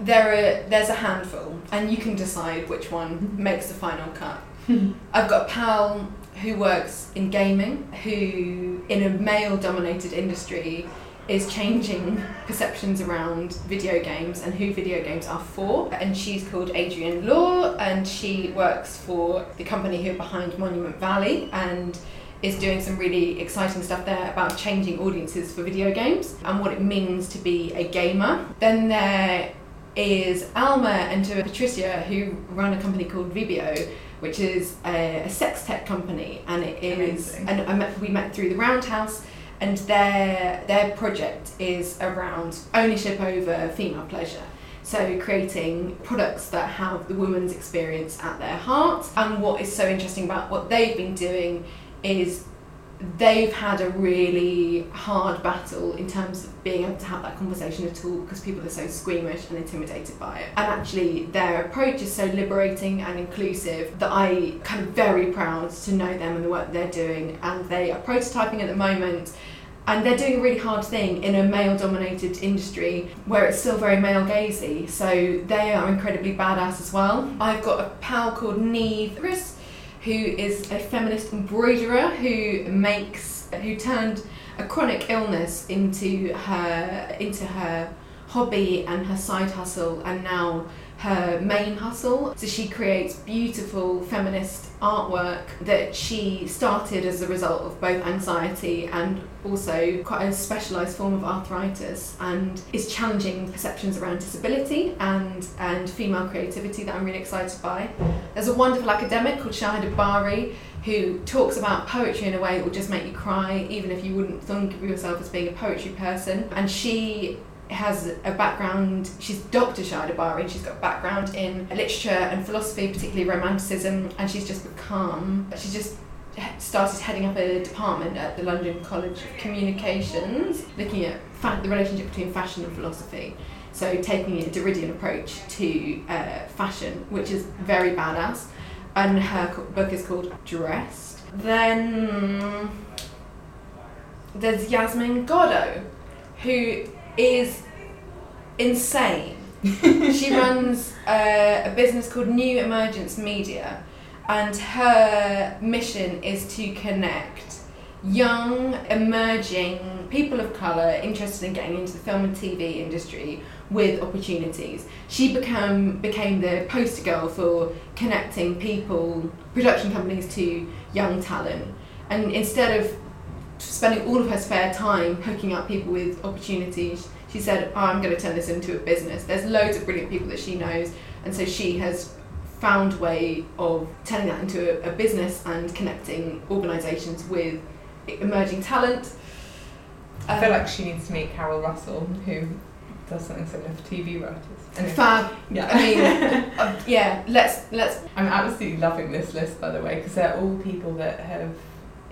there are there's a handful, and you can decide which one mm-hmm. makes the final cut. Mm-hmm. I've got a pal who works in gaming, who in a male-dominated industry is changing perceptions around video games and who video games are for. And she's called Adrienne Law, and she works for the company who are behind Monument Valley and is doing some really exciting stuff there about changing audiences for video games and what it means to be a gamer. Then there is Alma and to Patricia who run a company called Vibio, which is a, a sex tech company, and it is. Amazing. And I met, we met through the Roundhouse, and their their project is around ownership over female pleasure. So creating products that have the woman's experience at their heart. And what is so interesting about what they've been doing is they've had a really hard battle in terms of being able to have that conversation at all because people are so squeamish and intimidated by it. And actually, their approach is so liberating and inclusive that I kind of very proud to know them and the work they're doing. And they are prototyping at the moment. And they're doing a really hard thing in a male dominated industry where it's still very male gazy. So they are incredibly badass as well. I've got a pal called Neve who is a feminist embroiderer who makes who turned a chronic illness into her into her hobby and her side hustle and now her main hustle. So she creates beautiful feminist artwork that she started as a result of both anxiety and also quite a specialised form of arthritis and is challenging perceptions around disability and, and female creativity that I'm really excited by. There's a wonderful academic called Shahida Bari who talks about poetry in a way that will just make you cry even if you wouldn't think of yourself as being a poetry person. And she has a background, she's Dr. Shahida Bari, and she's got a background in literature and philosophy, particularly romanticism, and she's just become, she just started heading up a department at the London College of Communications, looking at fa- the relationship between fashion and philosophy. So taking a Derridean approach to uh, fashion, which is very badass. And her co- book is called Dressed. Then there's Yasmin Goddo, who is insane. she runs uh, a business called New Emergence Media, and her mission is to connect young, emerging people of colour interested in getting into the film and TV industry with opportunities. She became became the poster girl for connecting people, production companies to young talent. And instead of spending all of her spare time hooking up people with opportunities, she said, oh, I'm going to turn this into a business. There's loads of brilliant people that she knows, and so she has found a way of turning that into a, a business and connecting organisations with emerging talent. I feel Um, like she needs to meet Carol Russell, who does something similar for TV writers. Anyway. Fab. Yeah. I mean, uh, yeah. Let's let's. I'm absolutely loving this list, by the way, because they're all people that have,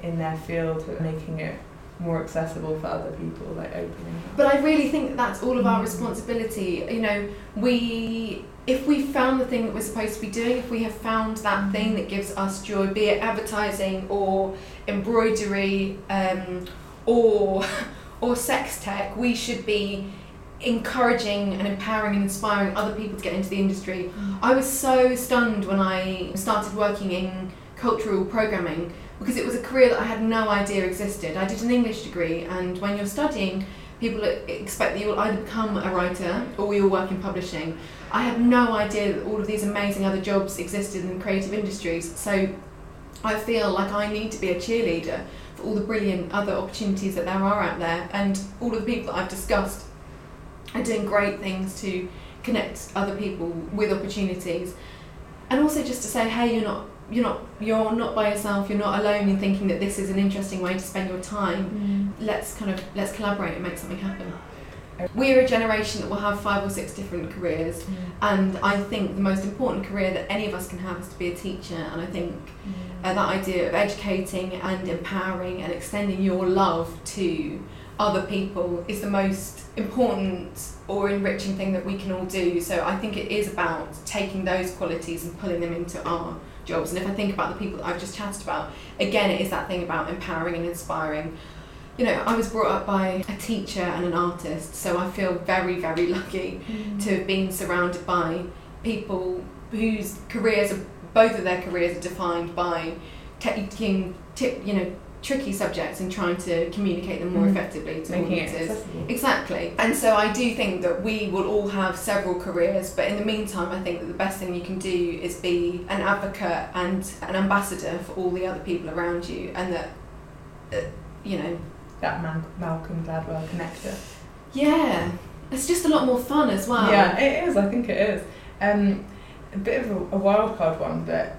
in their field, making it more accessible for other people, like opening. But I really think that that's all of our Mm. responsibility. You know, we if we found the thing that we're supposed to be doing, if we have found that thing that gives us joy, be it advertising or embroidery, um, or or sex tech, we should be encouraging and empowering and inspiring other people to get into the industry. I was so stunned when I started working in cultural programming because it was a career that I had no idea existed. I did an English degree, and when you're studying, people expect that you'll either become a writer or you'll work in publishing. I had no idea that all of these amazing other jobs existed in creative industries, so I feel like I need to be a cheerleader for all the brilliant other opportunities that there are out there, and all of the people that I've discussed are doing great things to connect other people with opportunities, and also just to say, hey, you're not you're not you're not by yourself. You're not alone in thinking that this is an interesting way to spend your time. Mm. Let's kind of let's collaborate and make something happen. We're a generation that will have five or six different careers, mm. and I think the most important career that any of us can have is to be a teacher. And I think mm. uh, that idea of educating and empowering and extending your love to other people is the most important or enriching thing that we can all do. So I think it is about taking those qualities and pulling them into our jobs. And if I think about the people that I've just chatted about, again, it is that thing about empowering and inspiring. You know, I was brought up by a teacher and an artist, so I feel very, very lucky mm. to have been surrounded by people whose careers are both of their careers are defined by taking ti you know tricky subjects and trying to communicate them more Mm. effectively to making audiences. Exactly. And so I do think that we will all have several careers, but in the meantime, I think that the best thing you can do is be an advocate and an ambassador for all the other people around you, and that, uh, you know, That Man- Malcolm Gladwell connector. yeah, it's just a lot more fun as well. Yeah, it is. I think it is. Um, a bit of a, a wild card one, but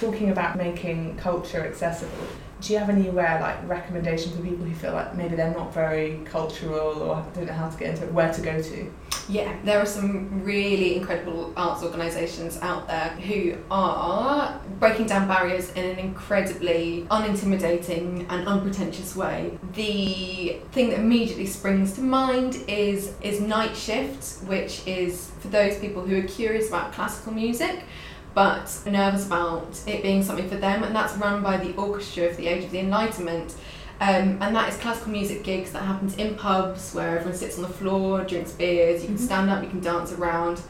talking about making culture accessible. Do you have anywhere like recommendations for people who feel like maybe they're not very cultural or don't know how to get into it, where to go to? Yeah, there are some really incredible arts organisations out there who are breaking down barriers in an incredibly unintimidating and unpretentious way. The thing that immediately springs to mind is is Night Shift, which is for those people who are curious about classical music but nervous about it being something for them, and that's run by the Orchestra of the Age of the Enlightenment. Um, and that is classical music gigs that happens in pubs where everyone sits on the floor, drinks beers, you can Mhm. stand up, you can dance around,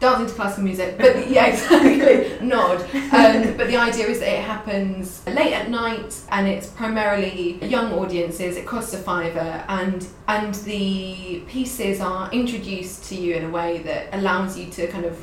dancing to classical music. But yeah, exactly, nod. Um, but the idea is that it happens late at night and it's primarily young audiences. It costs a fiver, and and the pieces are introduced to you in a way that allows you to kind of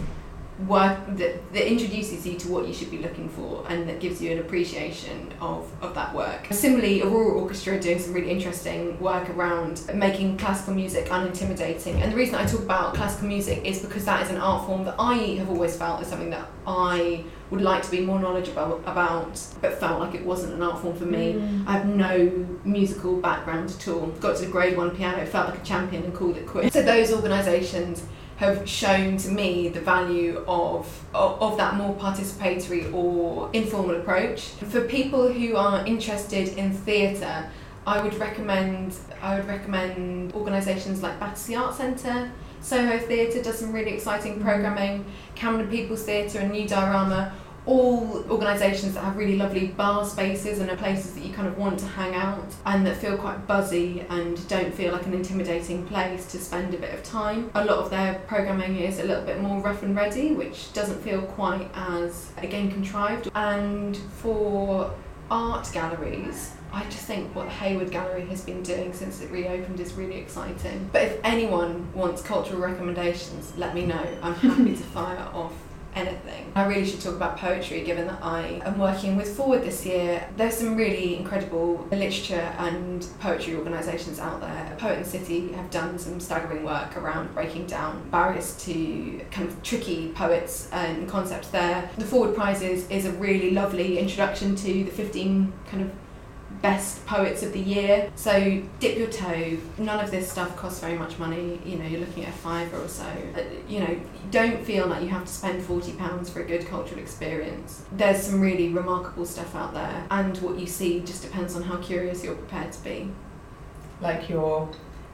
work that, that introduces you to what you should be looking for and that gives you an appreciation of, of that work. Similarly, Aurora Orchestra are doing some really interesting work around making classical music unintimidating. And the reason I talk about classical music is because that is an art form that I have always felt is something that I would like to be more knowledgeable about, but felt like it wasn't an art form for me. Mm. I have no musical background at all. Got to the grade one piano, felt like a champion and called it quits. So those organisations have shown to me the value of, of of that more participatory or informal approach. For people who are interested in theatre, I would recommend I would recommend organisations like Battersea Art Centre. Soho Theatre does some really exciting mm-hmm. programming. Camden People's Theatre and New Diorama, all organisations that have really lovely bar spaces and are places that you kind of want to hang out and that feel quite buzzy and don't feel like an intimidating place to spend a bit of time. A lot of their programming is a little bit more rough and ready, which doesn't feel quite as, again, contrived. And for art galleries, I just think what the Hayward Gallery has been doing since it reopened is really exciting. But if anyone wants cultural recommendations, let me know. I'm happy to fire off anything. I really should talk about poetry given that I am working with Forward this year. There's some really incredible literature and poetry organisations out there. Poet and City have done some staggering work around breaking down barriers to kind of tricky poets and concepts there. The Forward Prizes is a really lovely introduction to the 15 kind of best poets of the year. So dip your toe. None of this stuff costs very much money. You know, you're looking at a fiver or so. Uh, you know, don't feel like you have to spend forty pounds for a good cultural experience. There's some really remarkable stuff out there, and what you see just depends on how curious you're prepared to be. Like your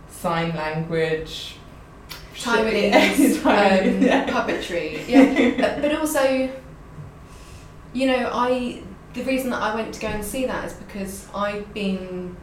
sign language. Taiwanese um, yeah. puppetry, yeah, but also, you know, I the reason that I went to go and see that is because I've been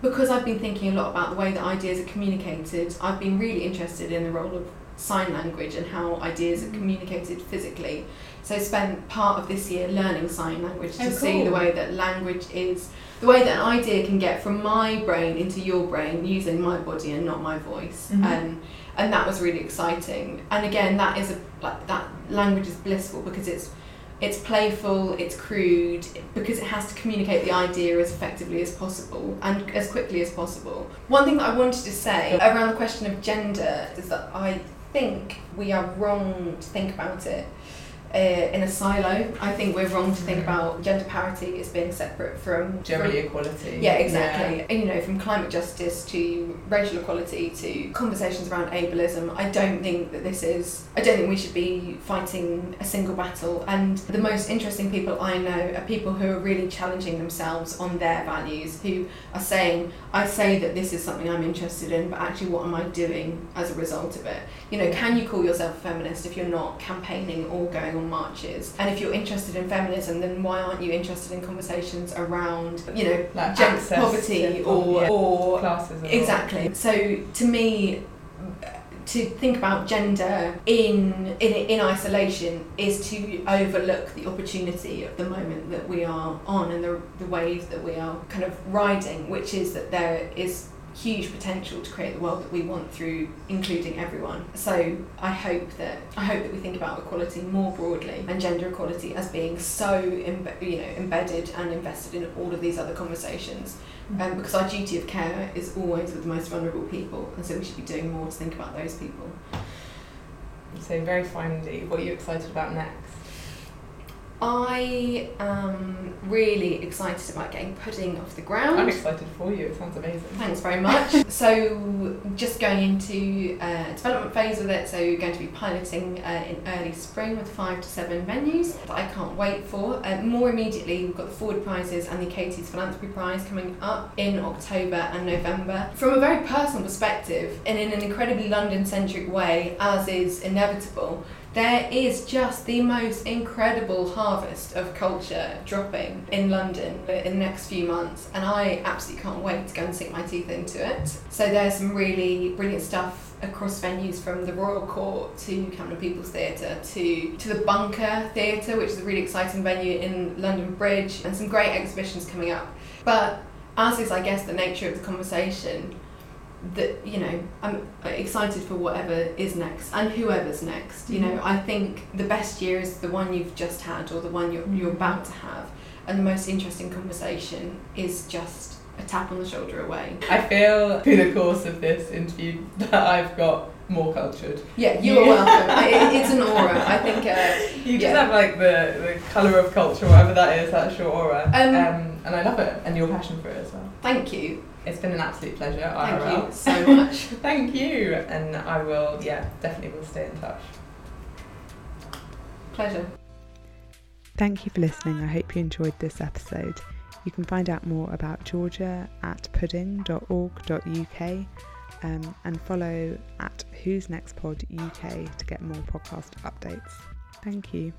because I've been thinking a lot about the way that ideas are communicated. I've been really interested in the role of sign language and how ideas are communicated physically. So I spent part of this year learning sign language to oh, cool. see the way that language is the way that an idea can get from my brain into your brain using my body and not my voice. Mm-hmm. Um, and that was really exciting. And again, that is a like that language is blissful because it's it's playful, it's crude, because it has to communicate the idea as effectively as possible and as quickly as possible. One thing that I wanted to say around the question of gender is that I think we are wrong to think about it uh, in a silo. I think we're wrong to think mm. about gender parity as being separate from gender equality. Yeah, exactly. Yeah. And, you know, from climate justice to racial equality to conversations around ableism. I don't think that this is. I don't think we should be fighting a single battle. And the most interesting people I know are people who are really challenging themselves on their values, who are saying, "I say that this is something I'm interested in, but actually, what am I doing as a result of it?" You know, can you call yourself a feminist if you're not campaigning or going on marches. And if you're interested in feminism, then why aren't you interested in conversations around, you know, like poverty or, yeah. or classes? Exactly. So to me, to think about gender in, in in isolation is to overlook the opportunity of the moment that we are on and the, the wave that we are kind of riding, which is that there is huge potential to create the world that we want through including everyone. So I hope that I hope that we think about equality more broadly and gender equality as being so imbe- you know embedded and invested in all of these other conversations. Mm-hmm. Um, because our duty of care is always with the most vulnerable people, and so we should be doing more to think about those people. So very finally, what are you excited about next? I am really excited about getting pudding off the ground. I'm excited for you. It sounds amazing. Thanks very much. so, just going into uh, development phase with it. So, we're going to be piloting uh, in early spring with five to seven venues that I can't wait for. Uh, more immediately, we've got the Forward Prizes and the Katie's Philanthropy Prize coming up in October and November. From a very personal perspective, and in an incredibly London centric way, as is inevitable there is just the most incredible harvest of culture dropping in London in the next few months, and I absolutely can't wait to go and sink my teeth into it. So there's some really brilliant stuff across venues from the Royal Court to Camden People's Theatre to to the Bunker Theatre, which is a really exciting venue in London Bridge, and some great exhibitions coming up. But as is, I guess, the nature of the conversation, that you know I'm excited for whatever is next and whoever's next. You know, mm-hmm. I think the best year is the one you've just had or the one you're you're about to have, and the most interesting conversation is just a tap on the shoulder away. I feel through the course of this interview that I've got more cultured. Yeah, you're welcome. it, it's an aura. I think uh, you just yeah. have like the the colour of culture, whatever that is. That's your aura, um, um, and I love it, and your passion for it as well. Thank you. It's been an absolute pleasure. Thank IRL. you so much. Thank you, and I will. Yeah, definitely will stay in touch. Pleasure. Thank you for listening. I hope you enjoyed this episode. You can find out more about Georgia at pudding.org.uk um, and follow at Who's Next Pod UK to get more podcast updates. Thank you.